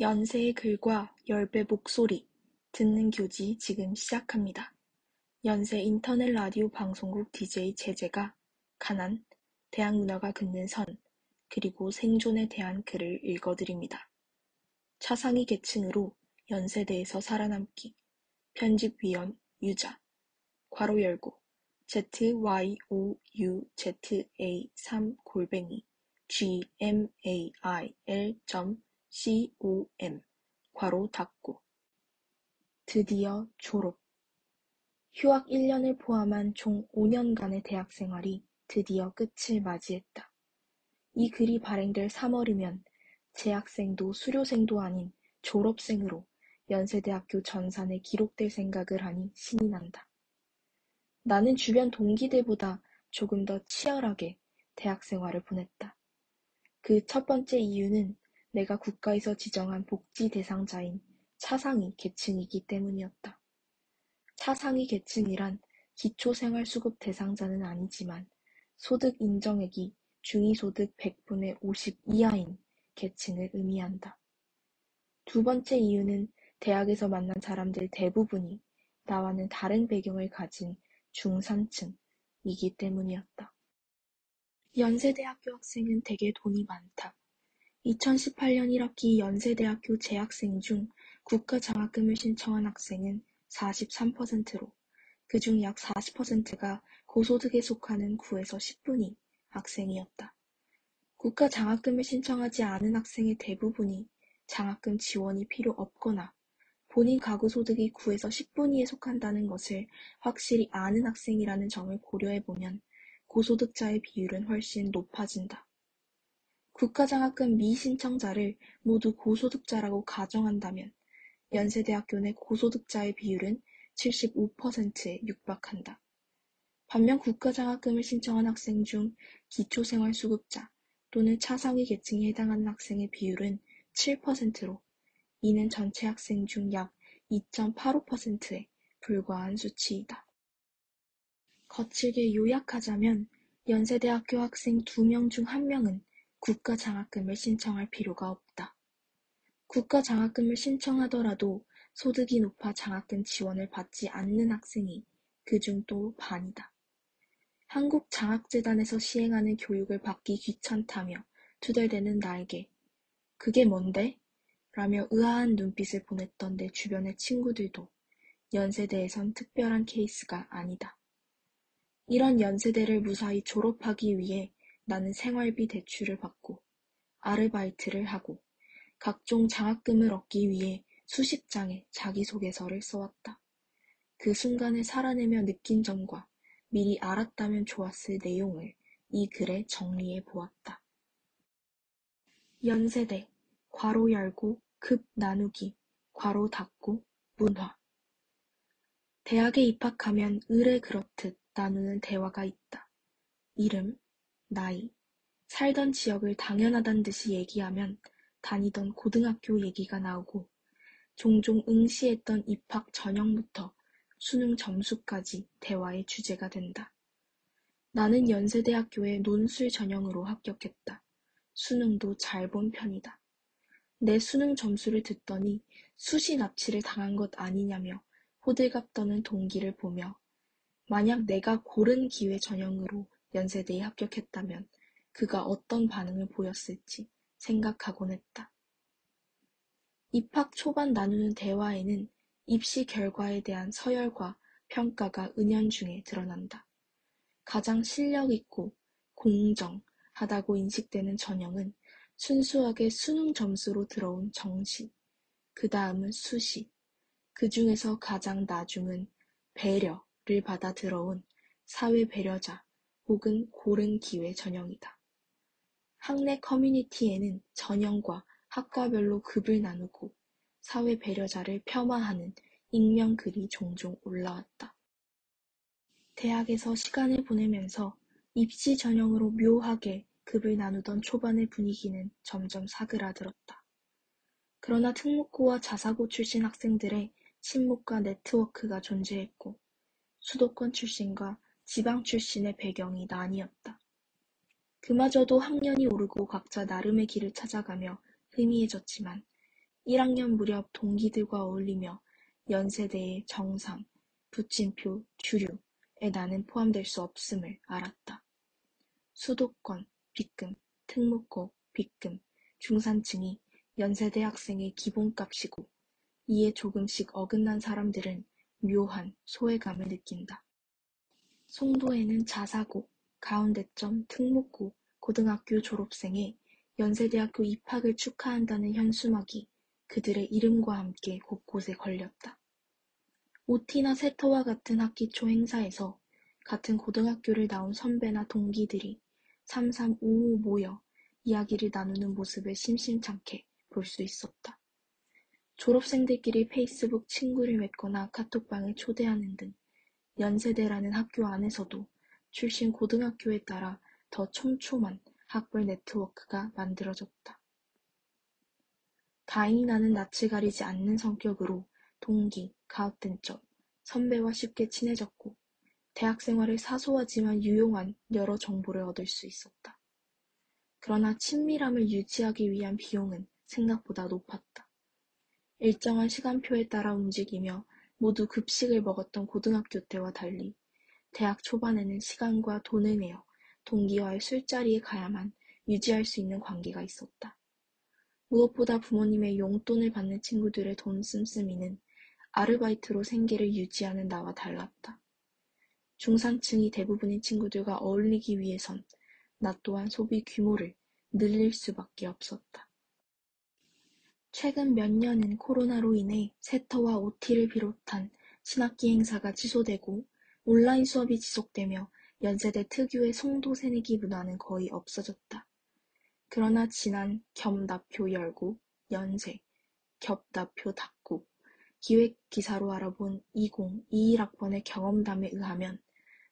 연세의 글과 열배 목소리 듣는 교지 지금 시작합니다. 연세 인터넷 라디오 방송국 DJ 제재가 가난, 대학 문화가 긋는 선, 그리고 생존에 대한 글을 읽어드립니다. 차상위 계층으로 연세대에서 살아남기 편집위원 유자 괄호 열고 ZYOUZA3 골뱅이 GMAIL com 괄호 닫고 드디어 졸업 휴학 1년을 포함한 총 5년간의 대학 생활이 드디어 끝을 맞이했다. 이 글이 발행될 3월이면 재학생도 수료생도 아닌 졸업생으로 연세대학교 전산에 기록될 생각을 하니 신이 난다. 나는 주변 동기들보다 조금 더 치열하게 대학 생활을 보냈다. 그 첫 번째 이유는 내가 국가에서 지정한 복지 대상자인 차상위 계층이기 때문이었다. 차상위 계층이란 기초생활수급 대상자는 아니지만 소득 인정액이 중위소득 100분의 50 이하인 계층을 의미한다. 두 번째 이유는 대학에서 만난 사람들 대부분이 나와는 다른 배경을 가진 중산층이기 때문이었다. 연세대학교 학생은 대개 돈이 많다. 2018년 1학기 연세대학교 재학생 중 국가장학금을 신청한 학생은 43%로 그중 약 40%가 고소득에 속하는 9에서 10분위 학생이었다. 국가장학금을 신청하지 않은 학생의 대부분이 장학금 지원이 필요 없거나 본인 가구 소득이 9에서 10분위에 속한다는 것을 확실히 아는 학생이라는 점을 고려해 보면 고소득자의 비율은 훨씬 높아진다. 국가장학금 미신청자를 모두 고소득자라고 가정한다면 연세대학교 내 고소득자의 비율은 75%에 육박한다. 반면 국가장학금을 신청한 학생 중 기초생활수급자 또는 차상위 계층에 해당하는 학생의 비율은 7%로 이는 전체 학생 중 약 2.85%에 불과한 수치이다. 거칠게 요약하자면 연세대학교 학생 2명 중 1명은 국가 장학금을 신청할 필요가 없다. 국가 장학금을 신청하더라도 소득이 높아 장학금 지원을 받지 않는 학생이 그중 또 반이다. 한국장학재단에서 시행하는 교육을 받기 귀찮다며 투덜대는 나에게 그게 뭔데? 라며 의아한 눈빛을 보냈던 내 주변의 친구들도 연세대에선 특별한 케이스가 아니다. 이런 연세대를 무사히 졸업하기 위해 나는 생활비 대출을 받고 아르바이트를 하고 각종 장학금을 얻기 위해 수십 장의 자기소개서를 써왔다. 그 순간을 살아내며 느낀 점과 미리 알았다면 좋았을 내용을 이 글에 정리해 보았다. 연세대, 괄호 열고, 급 나누기, 괄호 닫고, 문화. 대학에 입학하면 을에 그렇듯 나누는 대화가 있다. 이름, 나이, 살던 지역을 당연하단 듯이 얘기하면 다니던 고등학교 얘기가 나오고 종종 응시했던 입학 전형부터 수능 점수까지 대화의 주제가 된다. 나는 연세대학교에 논술 전형으로 합격했다. 수능도 잘 본 편이다. 내 수능 점수를 듣더니 수시 납치를 당한 것 아니냐며 호들갑 떠는 동기를 보며 만약 내가 고른 기회 전형으로 연세대에 합격했다면 그가 어떤 반응을 보였을지 생각하곤 했다. 입학 초반 나누는 대화에는 입시 결과에 대한 서열과 평가가 은연중에 드러난다. 가장 실력 있고 공정하다고 인식되는 전형은 순수하게 수능 점수로 들어온 정시, 그 다음은 수시, 그 중에서 가장 나중은 배려를 받아 들어온 사회 배려자 혹은 고른 기회 전형이다. 학내 커뮤니티에는 전형과 학과별로 급을 나누고 사회 배려자를 폄하하는 익명 글이 종종 올라왔다. 대학에서 시간을 보내면서 입시 전형으로 묘하게 급을 나누던 초반의 분위기는 점점 사그라들었다. 그러나 특목고와 자사고 출신 학생들의 친목과 네트워크가 존재했고 수도권 출신과 지방 출신의 배경이 나뉘었다. 그마저도 학년이 오르고 각자 나름의 길을 찾아가며 희미해졌지만 일학년 무렵 동기들과 어울리며 연세대의 정상, 부침표, 주류에 나는 포함될 수 없음을 알았다. 수도권, 빗금, 특목고, 빗금, 중산층이 연세대 학생의 기본값이고 이에 조금씩 어긋난 사람들은 묘한 소외감을 느낀다. 송도에는 자사고, 가운데점, 특목고, 고등학교 졸업생의 연세대학교 입학을 축하한다는 현수막이 그들의 이름과 함께 곳곳에 걸렸다. 오티나 세터와 같은 학기 초 행사에서 같은 고등학교를 나온 선배나 동기들이 삼삼오오 모여 이야기를 나누는 모습을 심심찮게 볼 수 있었다. 졸업생들끼리 페이스북 친구를 맺거나 카톡방을 초대하는 등 연세대라는 학교 안에서도 출신 고등학교에 따라 더 촘촘한 학벌 네트워크가 만들어졌다. 다행히 나는 낯을 가리지 않는 성격으로 동기, 가우뜬점, 선배와 쉽게 친해졌고 대학 생활에 사소하지만 유용한 여러 정보를 얻을 수 있었다. 그러나 친밀함을 유지하기 위한 비용은 생각보다 높았다. 일정한 시간표에 따라 움직이며 모두 급식을 먹었던 고등학교 때와 달리 대학 초반에는 시간과 돈을 내어 동기와의 술자리에 가야만 유지할 수 있는 관계가 있었다. 무엇보다 부모님의 용돈을 받는 친구들의 돈 씀씀이는 아르바이트로 생계를 유지하는 나와 달랐다. 중산층이 대부분인 친구들과 어울리기 위해선 나 또한 소비 규모를 늘릴 수밖에 없었다. 최근 몇 년은 코로나로 인해 세터와 OT를 비롯한 신학기 행사가 취소되고 온라인 수업이 지속되며 연세대 특유의 송도 새내기 문화는 거의 없어졌다. 그러나 지난 겸답표 열고 연세, 겹답표 닫고 기획 기사로 알아본 2021학번의 경험담에 의하면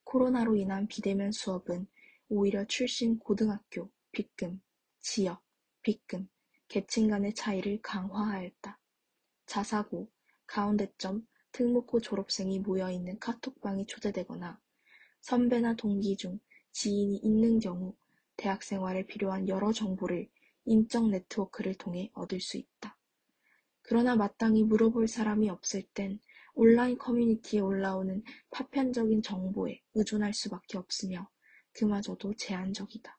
코로나로 인한 비대면 수업은 오히려 출신 고등학교, 빗금, 지역, 빗금, 계층 간의 차이를 강화하였다. 자사고, 가운데점, 특목고 졸업생이 모여있는 카톡방이 초대되거나 선배나 동기 중 지인이 있는 경우 대학 생활에 필요한 여러 정보를 인적 네트워크를 통해 얻을 수 있다. 그러나 마땅히 물어볼 사람이 없을 땐 온라인 커뮤니티에 올라오는 파편적인 정보에 의존할 수밖에 없으며 그마저도 제한적이다.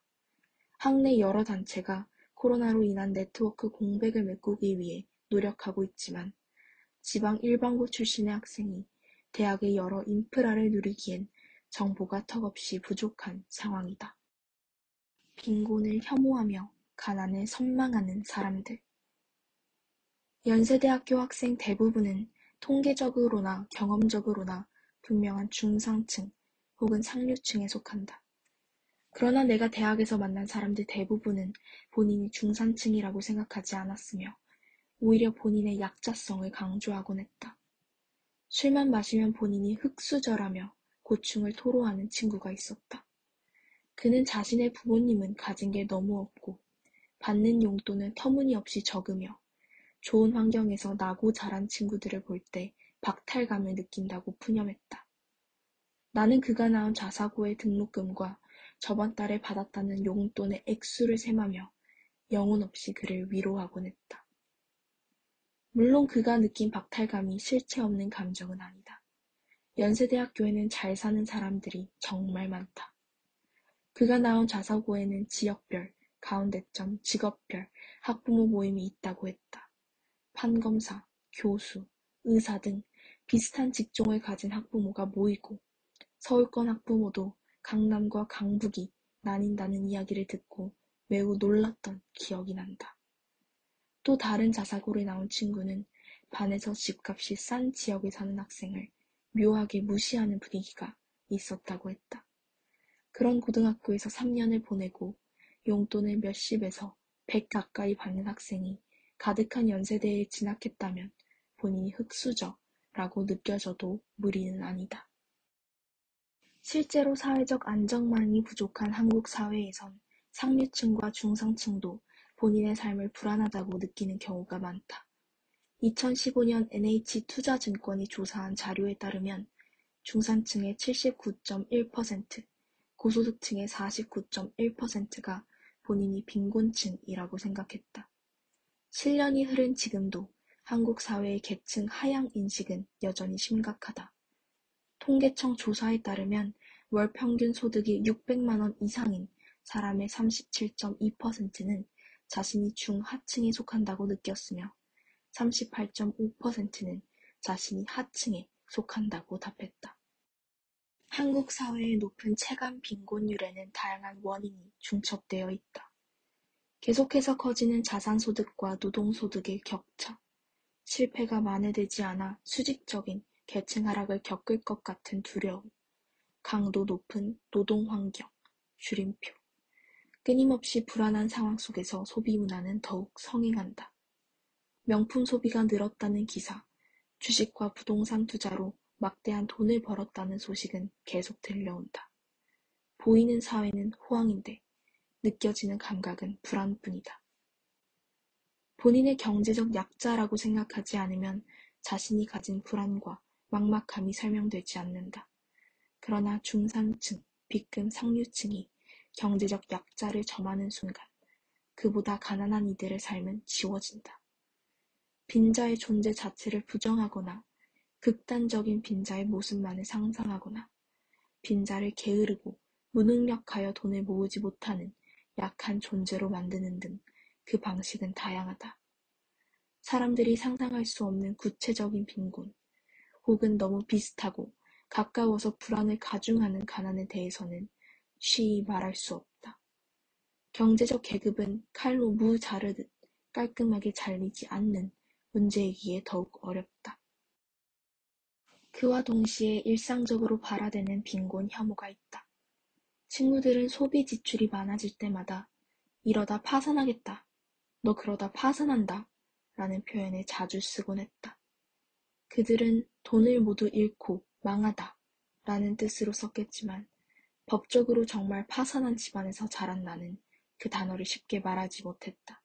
학내 여러 단체가 코로나로 인한 네트워크 공백을 메꾸기 위해 노력하고 있지만 지방 일반고 출신의 학생이 대학의 여러 인프라를 누리기엔 정보가 턱없이 부족한 상황이다. 빈곤을 혐오하며 가난을 선망하는 사람들. 연세대학교 학생 대부분은 통계적으로나 경험적으로나 분명한 중상층 혹은 상류층에 속한다. 그러나 내가 대학에서 만난 사람들 대부분은 본인이 중산층이라고 생각하지 않았으며 오히려 본인의 약자성을 강조하곤 했다. 술만 마시면 본인이 흑수저라며 고충을 토로하는 친구가 있었다. 그는 자신의 부모님은 가진 게 너무 없고 받는 용돈은 터무니없이 적으며 좋은 환경에서 나고 자란 친구들을 볼 때 박탈감을 느낀다고 푸념했다. 나는 그가 낳은 자사고의 등록금과 저번 달에 받았다는 용돈의 액수를 셈하며 영혼 없이 그를 위로하곤 했다. 물론 그가 느낀 박탈감이 실체 없는 감정은 아니다. 연세대학교에는 잘 사는 사람들이 정말 많다. 그가 나온 자사고에는 지역별, 가운데점, 직업별, 학부모 모임이 있다고 했다. 판검사, 교수, 의사 등 비슷한 직종을 가진 학부모가 모이고 서울권 학부모도 강남과 강북이 나뉜다는 이야기를 듣고 매우 놀랐던 기억이 난다. 또 다른 자사고를 나온 친구는 반에서 집값이 싼 지역에 사는 학생을 묘하게 무시하는 분위기가 있었다고 했다. 그런 고등학교에서 3년을 보내고 용돈을 몇십에서 백 가까이 받는 학생이 가득한 연세대에 진학했다면 본인이 흑수저라고 느껴져도 무리는 아니다. 실제로 사회적 안정망이 부족한 한국 사회에선 상류층과 중상층도 본인의 삶을 불안하다고 느끼는 경우가 많다. 2015년 NH투자증권이 조사한 자료에 따르면 중산층의 79.1%, 고소득층의 49.1%가 본인이 빈곤층이라고 생각했다. 7년이 흐른 지금도 한국 사회의 계층 하향 인식은 여전히 심각하다. 통계청 조사에 따르면 월 평균 소득이 600만 원 이상인 사람의 37.2%는 자신이 중하층에 속한다고 느꼈으며 38.5%는 자신이 하층에 속한다고 답했다. 한국 사회의 높은 체감 빈곤율에는 다양한 원인이 중첩되어 있다. 계속해서 커지는 자산소득과 노동소득의 격차, 실패가 만회되지 않아 수직적인 계층 하락을 겪을 것 같은 두려움, 강도 높은 노동 환경, 줄임표, 끊임없이 불안한 상황 속에서 소비 문화는 더욱 성행한다. 명품 소비가 늘었다는 기사, 주식과 부동산 투자로 막대한 돈을 벌었다는 소식은 계속 들려온다. 보이는 사회는 호황인데 느껴지는 감각은 불안뿐이다. 본인의 경제적 약자라고 생각하지 않으면 자신이 가진 불안과 막막함이 설명되지 않는다. 그러나 중산층, 빗금 상류층이 경제적 약자를 점하는 순간 그보다 가난한 이들의 삶은 지워진다. 빈자의 존재 자체를 부정하거나 극단적인 빈자의 모습만을 상상하거나 빈자를 게으르고 무능력하여 돈을 모으지 못하는 약한 존재로 만드는 등 그 방식은 다양하다. 사람들이 상상할 수 없는 구체적인 빈곤, 혹은 너무 비슷하고 가까워서 불안을 가중하는 가난에 대해서는 쉬이 말할 수 없다. 경제적 계급은 칼로 무 자르듯 깔끔하게 잘리지 않는 문제이기에 더욱 어렵다. 그와 동시에 일상적으로 발화되는 빈곤 혐오가 있다. 친구들은 소비 지출이 많아질 때마다 이러다 파산하겠다. 너 그러다 파산한다. 라는 표현을 자주 쓰곤 했다. 그들은 돈을 모두 잃고 망하다 라는 뜻으로 썼겠지만 법적으로 정말 파산한 집안에서 자란 나는 그 단어를 쉽게 말하지 못했다.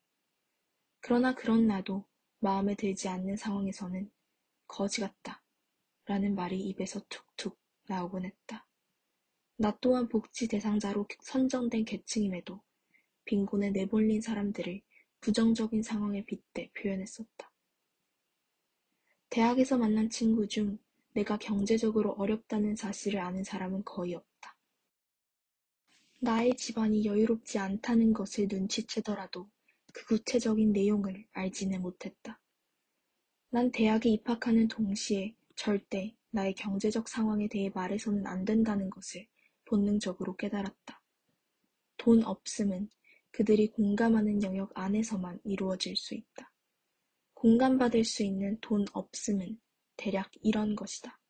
그러나 그런 나도 마음에 들지 않는 상황에서는 거지 같다 라는 말이 입에서 툭툭 나오곤 했다. 나 또한 복지 대상자로 선정된 계층임에도 빈곤에 내몰린 사람들을 부정적인 상황에 빗대 표현했었다. 대학에서 만난 친구 중 내가 경제적으로 어렵다는 사실을 아는 사람은 거의 없다. 나의 집안이 여유롭지 않다는 것을 눈치채더라도 그 구체적인 내용을 알지는 못했다. 난 대학에 입학하는 동시에 절대 나의 경제적 상황에 대해 말해서는 안 된다는 것을 본능적으로 깨달았다. 돈 없음은 그들이 공감하는 영역 안에서만 이루어질 수 있다. 공감받을 수 있는 돈 없음은 대략 이런 것이다.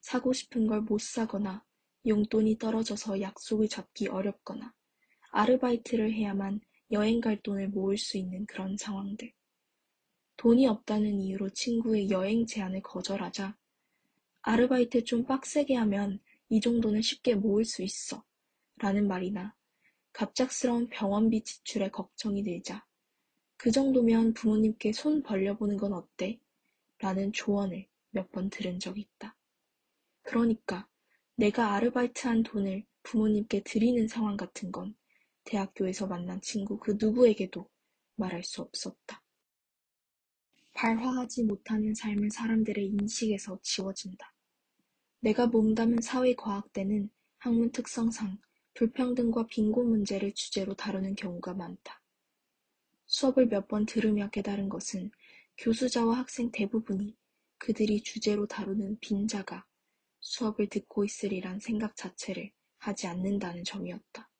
사고 싶은 걸 못 사거나 용돈이 떨어져서 약속을 잡기 어렵거나 아르바이트를 해야만 여행 갈 돈을 모을 수 있는 그런 상황들. 돈이 없다는 이유로 친구의 여행 제안을 거절하자 아르바이트 좀 빡세게 하면 이 정도는 쉽게 모을 수 있어 라는 말이나 갑작스러운 병원비 지출에 걱정이 들자 그 정도면 부모님께 손 벌려보는 건 어때? 라는 조언을 몇 번 들은 적이 있다. 그러니까 내가 아르바이트한 돈을 부모님께 드리는 상황 같은 건 대학교에서 만난 친구 그 누구에게도 말할 수 없었다. 발화하지 못하는 삶은 사람들의 인식에서 지워진다. 내가 몸담은 사회과학대는 학문 특성상 불평등과 빈곤 문제를 주제로 다루는 경우가 많다. 수업을 몇 번 들으며 깨달은 것은 교수자와 학생 대부분이 그들이 주제로 다루는 빈자가 수업을 듣고 있으리란 생각 자체를 하지 않는다는 점이었다.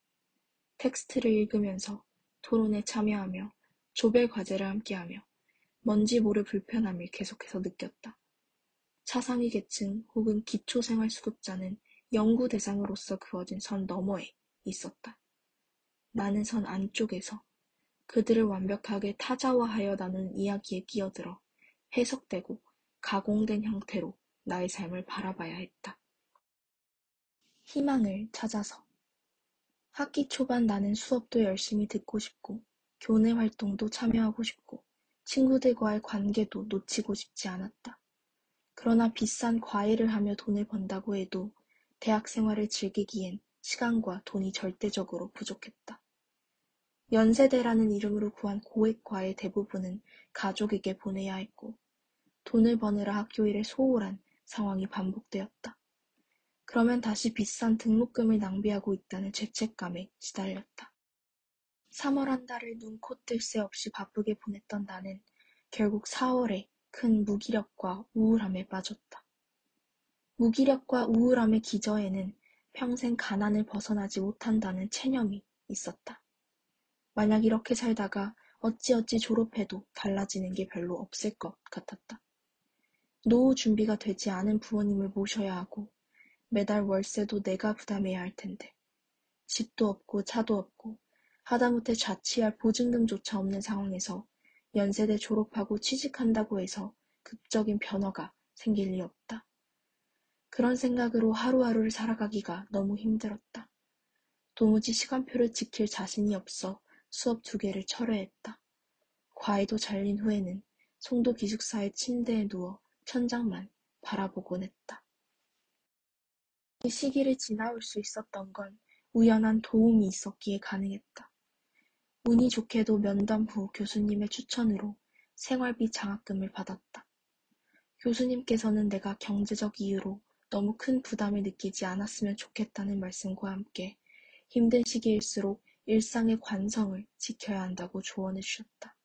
텍스트를 읽으면서 토론에 참여하며 조별 과제를 함께하며 뭔지 모를 불편함을 계속해서 느꼈다. 차상위 계층 혹은 기초생활수급자는 연구 대상으로서 그어진 선 너머에 있었다. 나는 선 안쪽에서 그들을 완벽하게 타자화하여 나누는 이야기에 끼어들어 해석되고 가공된 형태로 나의 삶을 바라봐야 했다. 희망을 찾아서 학기 초반 나는 수업도 열심히 듣고 싶고 교내 활동도 참여하고 싶고 친구들과의 관계도 놓치고 싶지 않았다. 그러나 비싼 과외를 하며 돈을 번다고 해도 대학 생활을 즐기기엔 시간과 돈이 절대적으로 부족했다. 연세대라는 이름으로 구한 고액과의 대부분은 가족에게 보내야 했고 돈을 버느라 학교 일에 소홀한 상황이 반복되었다. 그러면 다시 비싼 등록금을 낭비하고 있다는 죄책감에 시달렸다. 3월 한 달을 눈, 코, 뜰 새 없이 바쁘게 보냈던 나는 결국 4월에 큰 무기력과 우울함에 빠졌다. 무기력과 우울함의 기저에는 평생 가난을 벗어나지 못한다는 체념이 있었다. 만약 이렇게 살다가 어찌어찌 졸업해도 달라지는 게 별로 없을 것 같았다. 노후 준비가 되지 않은 부모님을 모셔야 하고 매달 월세도 내가 부담해야 할 텐데 집도 없고 차도 없고 하다못해 자취할 보증금조차 없는 상황에서 연세대 졸업하고 취직한다고 해서 극적인 변화가 생길 리 없다. 그런 생각으로 하루하루를 살아가기가 너무 힘들었다. 도무지 시간표를 지킬 자신이 없어 수업 두 개를 철회했다. 과외도 잘린 후에는 송도 기숙사의 침대에 누워 천장만 바라보곤 했다. 그 시기를 지나올 수 있었던 건 우연한 도움이 있었기에 가능했다. 운이 좋게도 면담 후 교수님의 추천으로 생활비 장학금을 받았다. 교수님께서는 내가 경제적 이유로 너무 큰 부담을 느끼지 않았으면 좋겠다는 말씀과 함께 힘든 시기일수록 일상의 관성을 지켜야 한다고 조언해 주셨다.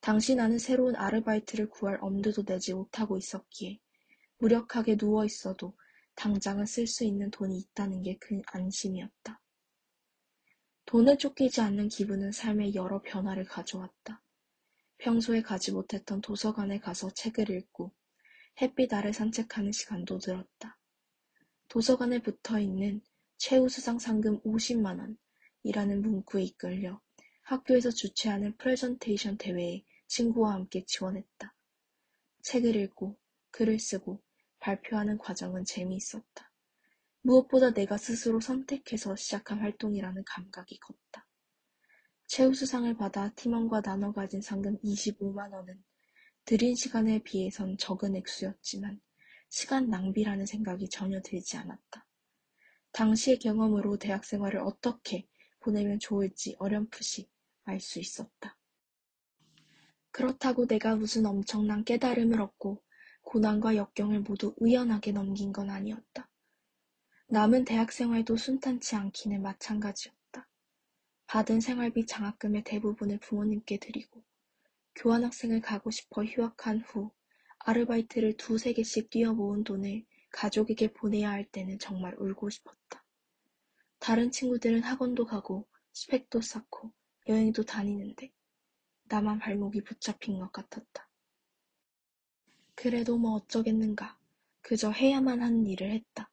당시 나는 새로운 아르바이트를 구할 엄두도 내지 못하고 있었기에 무력하게 누워 있어도 당장은 쓸 수 있는 돈이 있다는 게 큰 안심이었다. 돈에 쫓기지 않는 기분은 삶에 여러 변화를 가져왔다. 평소에 가지 못했던 도서관에 가서 책을 읽고 햇빛 아래 산책하는 시간도 늘었다. 도서관에 붙어 있는 최우수상 상금 50만원 이라는 문구에 이끌려 학교에서 주최하는 프레젠테이션 대회에 친구와 함께 지원했다. 책을 읽고 글을 쓰고 발표하는 과정은 재미있었다. 무엇보다 내가 스스로 선택해서 시작한 활동이라는 감각이 컸다. 최우수상을 받아 팀원과 나눠 가진 상금 25만 원은 들인 시간에 비해선 적은 액수였지만 시간 낭비라는 생각이 전혀 들지 않았다. 당시의 경험으로 대학 생활을 어떻게 보내면 좋을지 어렴풋이 알 수 있었다. 그렇다고 내가 무슨 엄청난 깨달음을 얻고 고난과 역경을 모두 우연하게 넘긴 건 아니었다. 남은 대학 생활도 순탄치 않기는 마찬가지였다. 받은 생활비 장학금의 대부분을 부모님께 드리고 교환학생을 가고 싶어 휴학한 후 아르바이트를 두세 개씩 뛰어 모은 돈을 가족에게 보내야 할 때는 정말 울고 싶었다. 다른 친구들은 학원도 가고 스펙도 쌓고 여행도 다니는데 나만 발목이 붙잡힌 것 같았다. 그래도 뭐 어쩌겠는가. 그저 해야만 하는 일을 했다.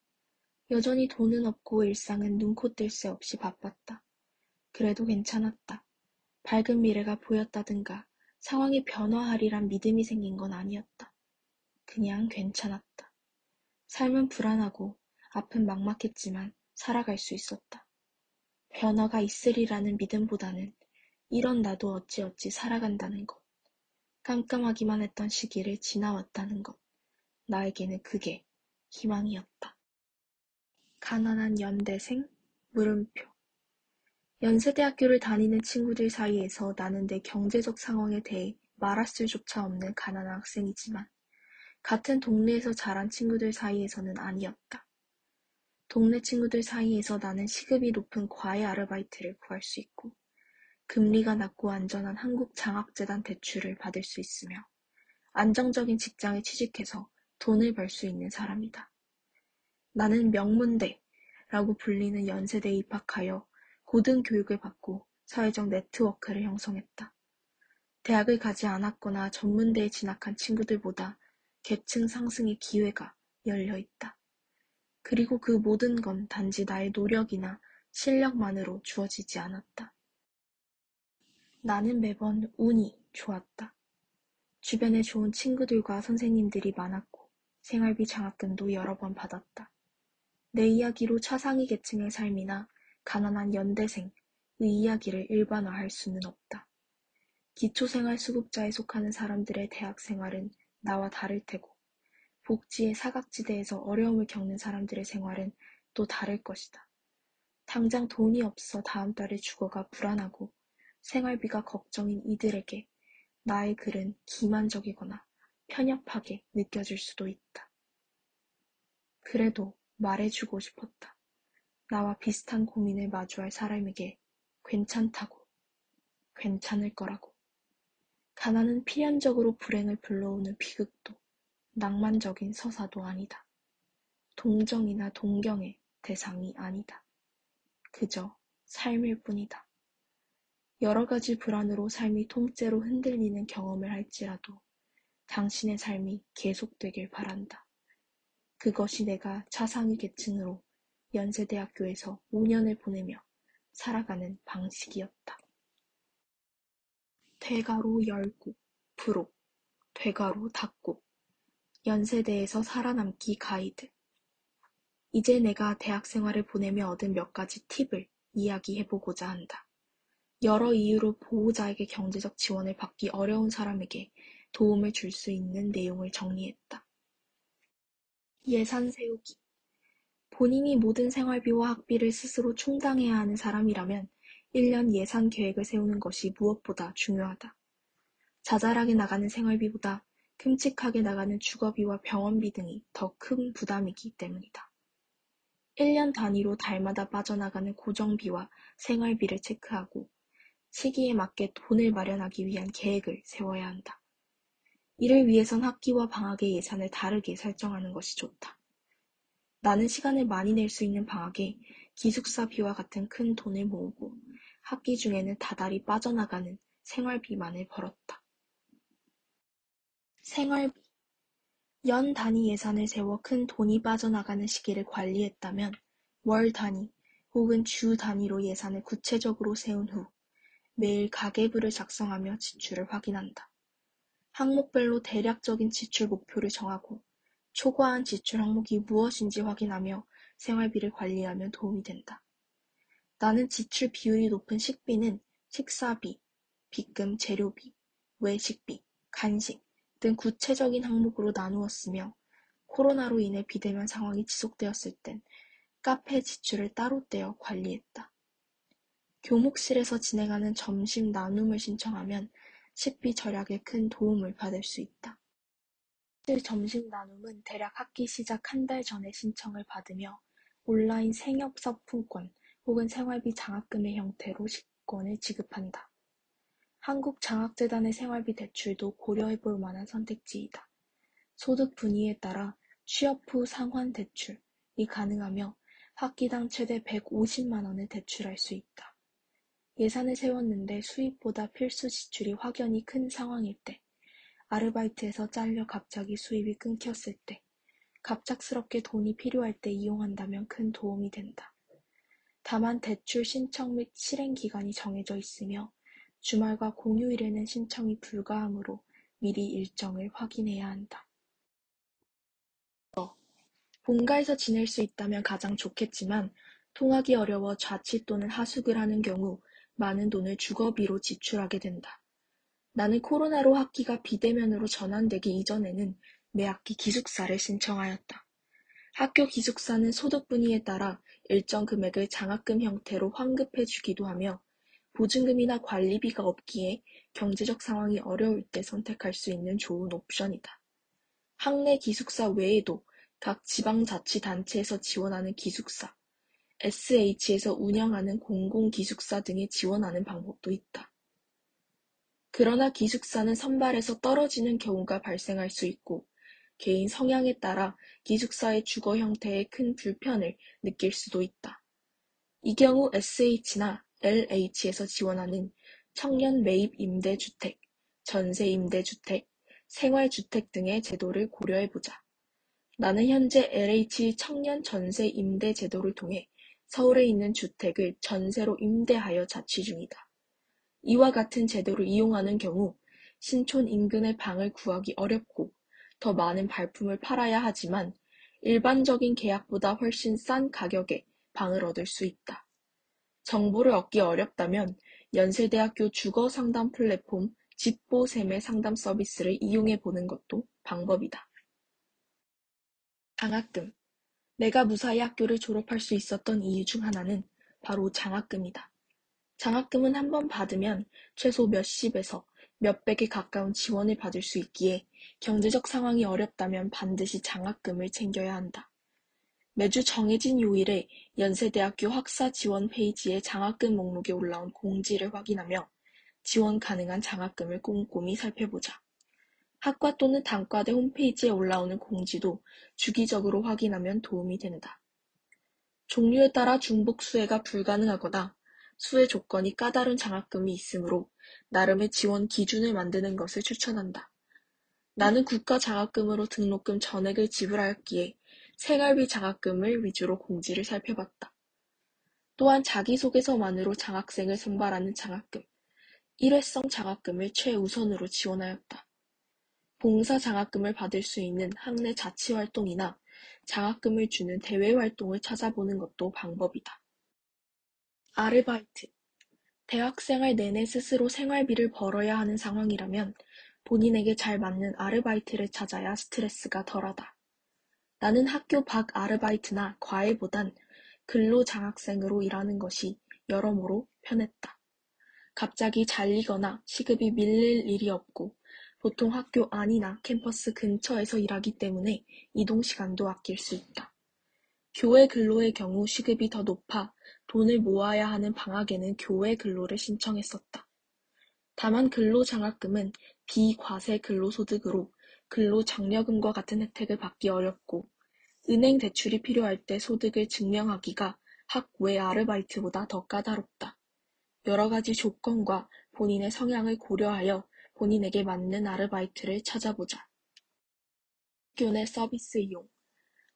여전히 돈은 없고 일상은 눈코 뜰 새 없이 바빴다. 그래도 괜찮았다. 밝은 미래가 보였다든가 상황이 변화하리란 믿음이 생긴 건 아니었다. 그냥 괜찮았다. 삶은 불안하고 앞은 막막했지만 살아갈 수 있었다. 변화가 있으리라는 믿음보다는 이런 나도 어찌어찌 살아간다는 것. 깜깜하기만 했던 시기를 지나왔다는 것. 나에게는 그게 희망이었다. 가난한 연대생 물음표 연세대학교를 다니는 친구들 사이에서 나는 내 경제적 상황에 대해 말할 수조차 없는 가난한 학생이지만 같은 동네에서 자란 친구들 사이에서는 아니었다. 동네 친구들 사이에서 나는 시급이 높은 과외 아르바이트를 구할 수 있고 금리가 낮고 안전한 한국 장학재단 대출을 받을 수 있으며 안정적인 직장에 취직해서 돈을 벌 수 있는 사람이다. 나는 명문대라고 불리는 연세대에 입학하여 고등교육을 받고 사회적 네트워크를 형성했다. 대학을 가지 않았거나 전문대에 진학한 친구들보다 계층 상승의 기회가 열려 있다. 그리고 그 모든 건 단지 나의 노력이나 실력만으로 주어지지 않았다. 나는 매번 운이 좋았다. 주변에 좋은 친구들과 선생님들이 많았고 생활비 장학금도 여러 번 받았다. 내 이야기로 차상위 계층의 삶이나 가난한 연대생의 이야기를 일반화할 수는 없다. 기초생활수급자에 속하는 사람들의 대학 생활은 나와 다를 테고 복지의 사각지대에서 어려움을 겪는 사람들의 생활은 또 다를 것이다. 당장 돈이 없어 다음 달에 주거가 불안하고 생활비가 걱정인 이들에게 나의 글은 기만적이거나 편협하게 느껴질 수도 있다. 그래도 말해주고 싶었다. 나와 비슷한 고민을 마주할 사람에게 괜찮다고, 괜찮을 거라고. 가난은 필연적으로 불행을 불러오는 비극도 낭만적인 서사도 아니다. 동정이나 동경의 대상이 아니다. 그저 삶일 뿐이다. 여러 가지 불안으로 삶이 통째로 흔들리는 경험을 할지라도 당신의 삶이 계속되길 바란다. 그것이 내가 차상위 계층으로 연세대학교에서 5년을 보내며 살아가는 방식이었다. 대가로 열고, 부록, 대가로 닫고, 연세대에서 살아남기 가이드. 이제 내가 대학 생활을 보내며 얻은 몇 가지 팁을 이야기해보고자 한다. 여러 이유로 보호자에게 경제적 지원을 받기 어려운 사람에게 도움을 줄 수 있는 내용을 정리했다. 예산 세우기. 본인이 모든 생활비와 학비를 스스로 충당해야 하는 사람이라면 1년 예산 계획을 세우는 것이 무엇보다 중요하다. 자잘하게 나가는 생활비보다 끔찍하게 나가는 주거비와 병원비 등이 더 큰 부담이기 때문이다. 1년 단위로 달마다 빠져나가는 고정비와 생활비를 체크하고 시기에 맞게 돈을 마련하기 위한 계획을 세워야 한다. 이를 위해선 학기와 방학의 예산을 다르게 설정하는 것이 좋다. 나는 시간을 많이 낼 수 있는 방학에 기숙사비와 같은 큰 돈을 모으고 학기 중에는 다달이 빠져나가는 생활비만을 벌었다. 생활비 연 단위 예산을 세워 큰 돈이 빠져나가는 시기를 관리했다면 월 단위 혹은 주 단위로 예산을 구체적으로 세운 후 매일 가계부를 작성하며 지출을 확인한다. 항목별로 대략적인 지출 목표를 정하고 초과한 지출 항목이 무엇인지 확인하며 생활비를 관리하면 도움이 된다. 나는 지출 비율이 높은 식비는 식사비, 빚금 재료비, 외식비, 간식, 등 구체적인 항목으로 나누었으며 코로나로 인해 비대면 상황이 지속되었을 땐 카페 지출을 따로 떼어 관리했다. 교목실에서 진행하는 점심 나눔을 신청하면 식비 절약에 큰 도움을 받을 수 있다. 점심 나눔은 대략 학기 시작 한 달 전에 신청을 받으며 온라인 생협 서품권 혹은 생활비 장학금의 형태로 식권을 지급한다. 한국장학재단의 생활비 대출도 고려해 볼 만한 선택지이다. 소득 분위에 따라 취업 후 상환 대출이 가능하며 학기당 최대 150만 원을 대출할 수 있다. 예산을 세웠는데 수입보다 필수 지출이 확연히 큰 상황일 때, 아르바이트에서 잘려 갑자기 수입이 끊겼을 때, 갑작스럽게 돈이 필요할 때 이용한다면 큰 도움이 된다. 다만 대출 신청 및 실행 기간이 정해져 있으며 주말과 공휴일에는 신청이 불가하므로 미리 일정을 확인해야 한다. 본가에서 지낼 수 있다면 가장 좋겠지만 통하기 어려워 자취 또는 하숙을 하는 경우 많은 돈을 주거비로 지출하게 된다. 나는 코로나로 학기가 비대면으로 전환되기 이전에는 매 학기 기숙사를 신청하였다. 학교 기숙사는 소득 분위에 따라 일정 금액을 장학금 형태로 환급해 주기도 하며 보증금이나 관리비가 없기에 경제적 상황이 어려울 때 선택할 수 있는 좋은 옵션이다. 학내 기숙사 외에도 각 지방자치단체에서 지원하는 기숙사, SH에서 운영하는 공공기숙사 등에 지원하는 방법도 있다. 그러나 기숙사는 선발해서 떨어지는 경우가 발생할 수 있고 개인 성향에 따라 기숙사의 주거 형태에 큰 불편을 느낄 수도 있다. 이 경우 SH나 LH에서 지원하는 청년 매입 임대 주택, 전세 임대 주택, 생활 주택 등의 제도를 고려해 보자. 나는 현재 LH 청년 전세 임대 제도를 통해 서울에 있는 주택을 전세로 임대하여 자취 중이다. 이와 같은 제도를 이용하는 경우 신촌 인근의 방을 구하기 어렵고 더 많은 발품을 팔아야 하지만 일반적인 계약보다 훨씬 싼 가격에 방을 얻을 수 있다. 정보를 얻기 어렵다면 연세대학교 주거 상담 플랫폼 집보샘의 상담 서비스를 이용해 보는 것도 방법이다. 장학금. 내가 무사히 학교를 졸업할 수 있었던 이유 중 하나는 바로 장학금이다. 장학금은 한 번 받으면 최소 몇십에서 몇백에 가까운 지원을 받을 수 있기에 경제적 상황이 어렵다면 반드시 장학금을 챙겨야 한다. 매주 정해진 요일에 연세대학교 학사 지원 페이지에 장학금 목록에 올라온 공지를 확인하며 지원 가능한 장학금을 꼼꼼히 살펴보자. 학과 또는 단과대 홈페이지에 올라오는 공지도 주기적으로 확인하면 도움이 된다. 종류에 따라 중복 수혜가 불가능하거나 수혜 조건이 까다로운 장학금이 있으므로 나름의 지원 기준을 만드는 것을 추천한다. 나는 국가 장학금으로 등록금 전액을 지불하였기에 생활비 장학금을 위주로 공지를 살펴봤다. 또한 자기소개서만으로 장학생을 선발하는 장학금, 일회성 장학금을 최우선으로 지원하였다. 봉사 장학금을 받을 수 있는 학내 자치활동이나 장학금을 주는 대외활동을 찾아보는 것도 방법이다. 아르바이트 대학생활 내내 스스로 생활비를 벌어야 하는 상황이라면 본인에게 잘 맞는 아르바이트를 찾아야 스트레스가 덜하다. 나는 학교 밖 아르바이트나 과외보단 근로장학생으로 일하는 것이 여러모로 편했다. 갑자기 잘리거나 시급이 밀릴 일이 없고 보통 학교 안이나 캠퍼스 근처에서 일하기 때문에 이동 시간도 아낄 수 있다. 교회 근로의 경우 시급이 더 높아 돈을 모아야 하는 방학에는 교회 근로를 신청했었다. 다만 근로장학금은 비과세 근로소득으로 근로장려금과 같은 혜택을 받기 어렵고 은행 대출이 필요할 때 소득을 증명하기가 학외 아르바이트보다 더 까다롭다. 여러 가지 조건과 본인의 성향을 고려하여 본인에게 맞는 아르바이트를 찾아보자. 학교 내 서비스 이용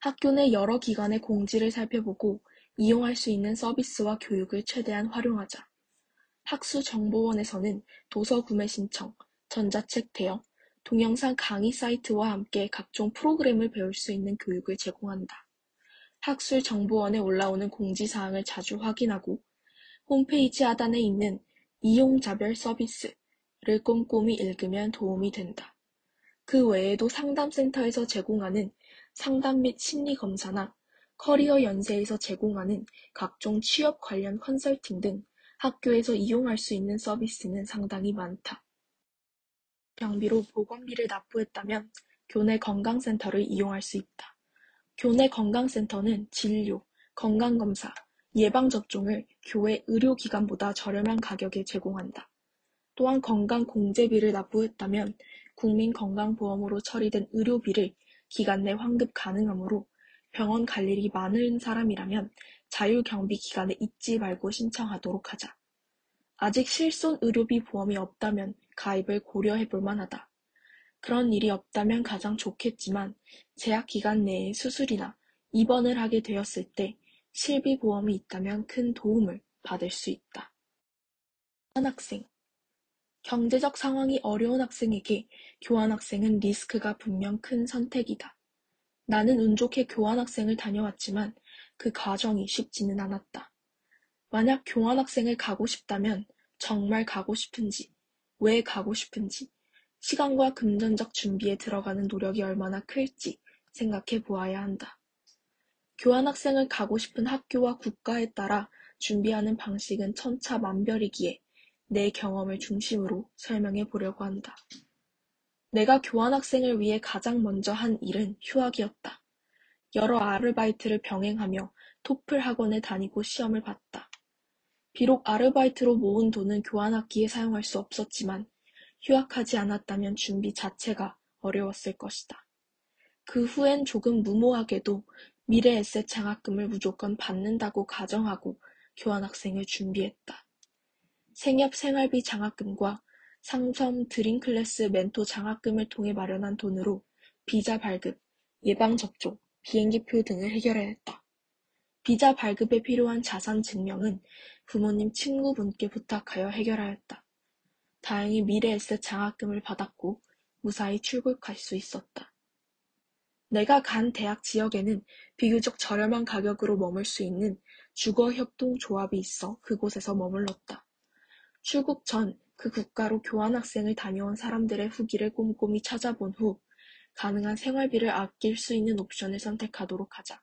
학교 내 여러 기관의 공지를 살펴보고 이용할 수 있는 서비스와 교육을 최대한 활용하자. 학수정보원에서는 도서 구매 신청, 전자책 대여, 동영상 강의 사이트와 함께 각종 프로그램을 배울 수 있는 교육을 제공한다. 학술정보원에 올라오는 공지사항을 자주 확인하고 홈페이지 하단에 있는 이용자별 서비스를 꼼꼼히 읽으면 도움이 된다. 그 외에도 상담센터에서 제공하는 상담 및 심리검사나 커리어 연세에서 제공하는 각종 취업 관련 컨설팅 등 학교에서 이용할 수 있는 서비스는 상당히 많다. 경비로 보건비를 납부했다면 교내 건강센터를 이용할 수 있다. 교내 건강센터는 진료, 건강검사, 예방접종을 교회 의료기관보다 저렴한 가격에 제공한다. 또한 건강공제비를 납부했다면 국민건강보험으로 처리된 의료비를 기간 내 환급 가능하므로 병원 갈 일이 많은 사람이라면 자율경비 기간에 잊지 말고 신청하도록 하자. 아직 실손 의료비 보험이 없다면 가입을 고려해 볼 만하다. 그런 일이 없다면 가장 좋겠지만 제약 기간 내에 수술이나 입원을 하게 되었을 때 실비 보험이 있다면 큰 도움을 받을 수 있다. 교환학생 경제적 상황이 어려운 학생에게 교환학생은 리스크가 분명 큰 선택이다. 나는 운 좋게 교환학생을 다녀왔지만 그 과정이 쉽지는 않았다. 만약 교환학생을 가고 싶다면 정말 가고 싶은지, 왜 가고 싶은지, 시간과 금전적 준비에 들어가는 노력이 얼마나 클지 생각해 보아야 한다. 교환학생을 가고 싶은 학교와 국가에 따라 준비하는 방식은 천차만별이기에 내 경험을 중심으로 설명해 보려고 한다. 내가 교환학생을 위해 가장 먼저 한 일은 휴학이었다. 여러 아르바이트를 병행하며 토플 학원에 다니고 시험을 봤다. 비록 아르바이트로 모은 돈은 교환학기에 사용할 수 없었지만 휴학하지 않았다면 준비 자체가 어려웠을 것이다. 그 후엔 조금 무모하게도 미래 에셋 장학금을 무조건 받는다고 가정하고 교환학생을 준비했다. 생협 생활비 장학금과 상점 드림클래스 멘토 장학금을 통해 마련한 돈으로 비자 발급, 예방접종, 비행기표 등을 해결해야 했다. 비자 발급에 필요한 자산 증명은 부모님 친구분께 부탁하여 해결하였다. 다행히 미래에셋 장학금을 받았고 무사히 출국할 수 있었다. 내가 간 대학 지역에는 비교적 저렴한 가격으로 머물 수 있는 주거협동조합이 있어 그곳에서 머물렀다. 출국 전 그 국가로 교환학생을 다녀온 사람들의 후기를 꼼꼼히 찾아본 후 가능한 생활비를 아낄 수 있는 옵션을 선택하도록 하자.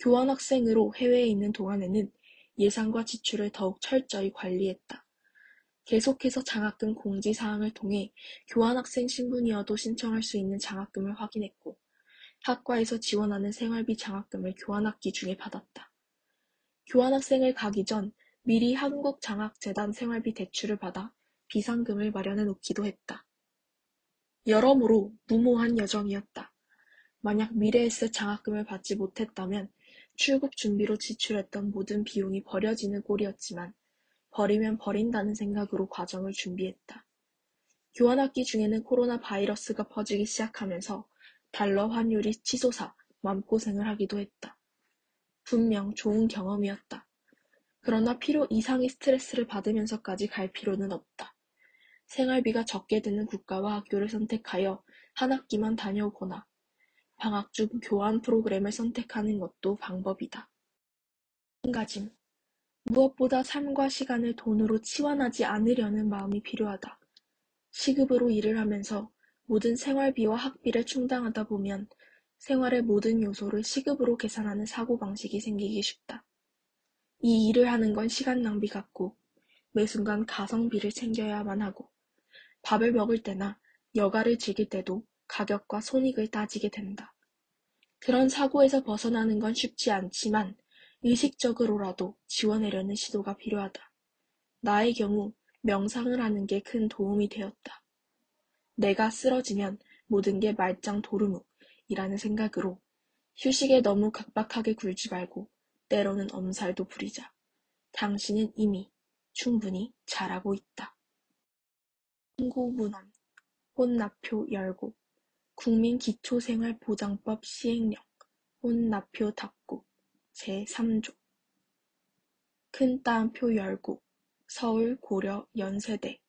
교환학생으로 해외에 있는 동안에는 예산과 지출을 더욱 철저히 관리했다. 계속해서 장학금 공지 사항을 통해 교환학생 신분이어도 신청할 수 있는 장학금을 확인했고 학과에서 지원하는 생활비 장학금을 교환학기 중에 받았다. 교환학생을 가기 전 미리 한국장학재단 생활비 대출을 받아 비상금을 마련해 놓기도 했다. 여러모로 무모한 여정이었다. 만약 미래에서 장학금을 받지 못했다면 출국 준비로 지출했던 모든 비용이 버려지는 꼴이었지만 버리면 버린다는 생각으로 과정을 준비했다. 교환학기 중에는 코로나 바이러스가 퍼지기 시작하면서 달러 환율이 치솟아 마음고생을 하기도 했다. 분명 좋은 경험이었다. 그러나 필요 이상의 스트레스를 받으면서까지 갈 필요는 없다. 생활비가 적게 드는 국가와 학교를 선택하여 한 학기만 다녀오거나 방학 중 교환 프로그램을 선택하는 것도 방법이다. 한 가지 무엇보다 삶과 시간을 돈으로 치환하지 않으려는 마음이 필요하다. 시급으로 일을 하면서 모든 생활비와 학비를 충당하다 보면 생활의 모든 요소를 시급으로 계산하는 사고방식이 생기기 쉽다. 이 일을 하는 건 시간 낭비 같고 매 순간 가성비를 챙겨야만 하고 밥을 먹을 때나 여가를 즐길 때도 가격과 손익을 따지게 된다. 그런 사고에서 벗어나는 건 쉽지 않지만 의식적으로라도 지원하려는 시도가 필요하다. 나의 경우 명상을 하는 게 큰 도움이 되었다. 내가 쓰러지면 모든 게 말짱 도루묵이라는 생각으로 휴식에 너무 각박하게 굴지 말고 때로는 엄살도 부리자. 당신은 이미 충분히 잘하고 있다. 신고문헌 혼납표 열고 국민기초생활보장법 시행령 혼납표 닫고 제3조. 큰 따옴표 열고 서울 고려 연세대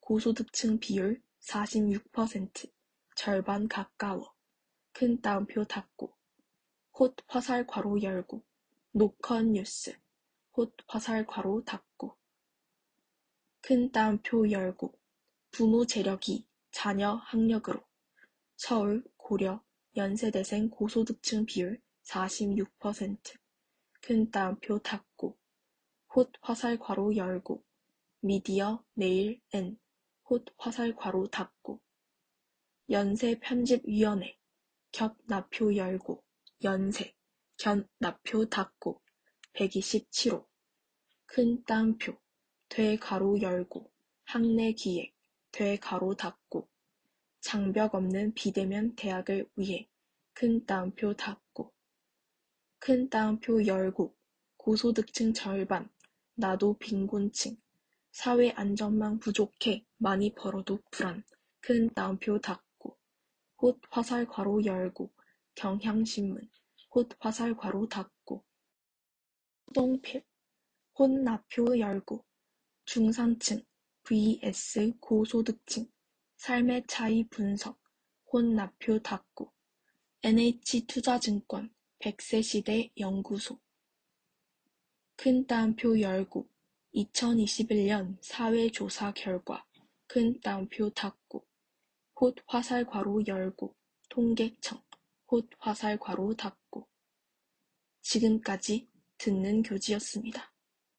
고소득층 비율 46% 절반 가까워. 큰 따옴표 닫고 홑 화살 괄호 열고 노컷 뉴스 홑 화살 괄호 닫고. 큰 따옴표 열고 부모 재력이 자녀 학력으로 서울 고려 연세대생 고소득층 비율 46%큰 따옴표 닫고 홑 화살 괄호 열고 미디어 내일 N 홑 화살 괄호 닫고 연세 편집위원회 겹 나표 열고 연세 견 나표 닫고 127호 큰 따옴표 돼 가로 열고 학내 기획 돼 가로 닫고 장벽 없는 비대면 대학을 위해 큰 따옴표 닫고 큰 따옴표 열고 고소득층 절반 나도 빈곤층 사회 안전망 부족해 많이 벌어도 불안 큰 따옴표 닫고 홑 화살 괄호 열고 경향신문 홑 화살 괄호 닫고 호동필 혼 나표 열고 중산층 vs 고소득층 삶의 차이 분석 혼나표 닫고 NH투자증권 백세시대 연구소 큰 따옴표 열고 2021년 사회조사 결과 큰 따옴표 닫고 홑 화살 괄호 열고 통계청 홑 화살 괄호 닫고 지금까지 듣는 교지였습니다.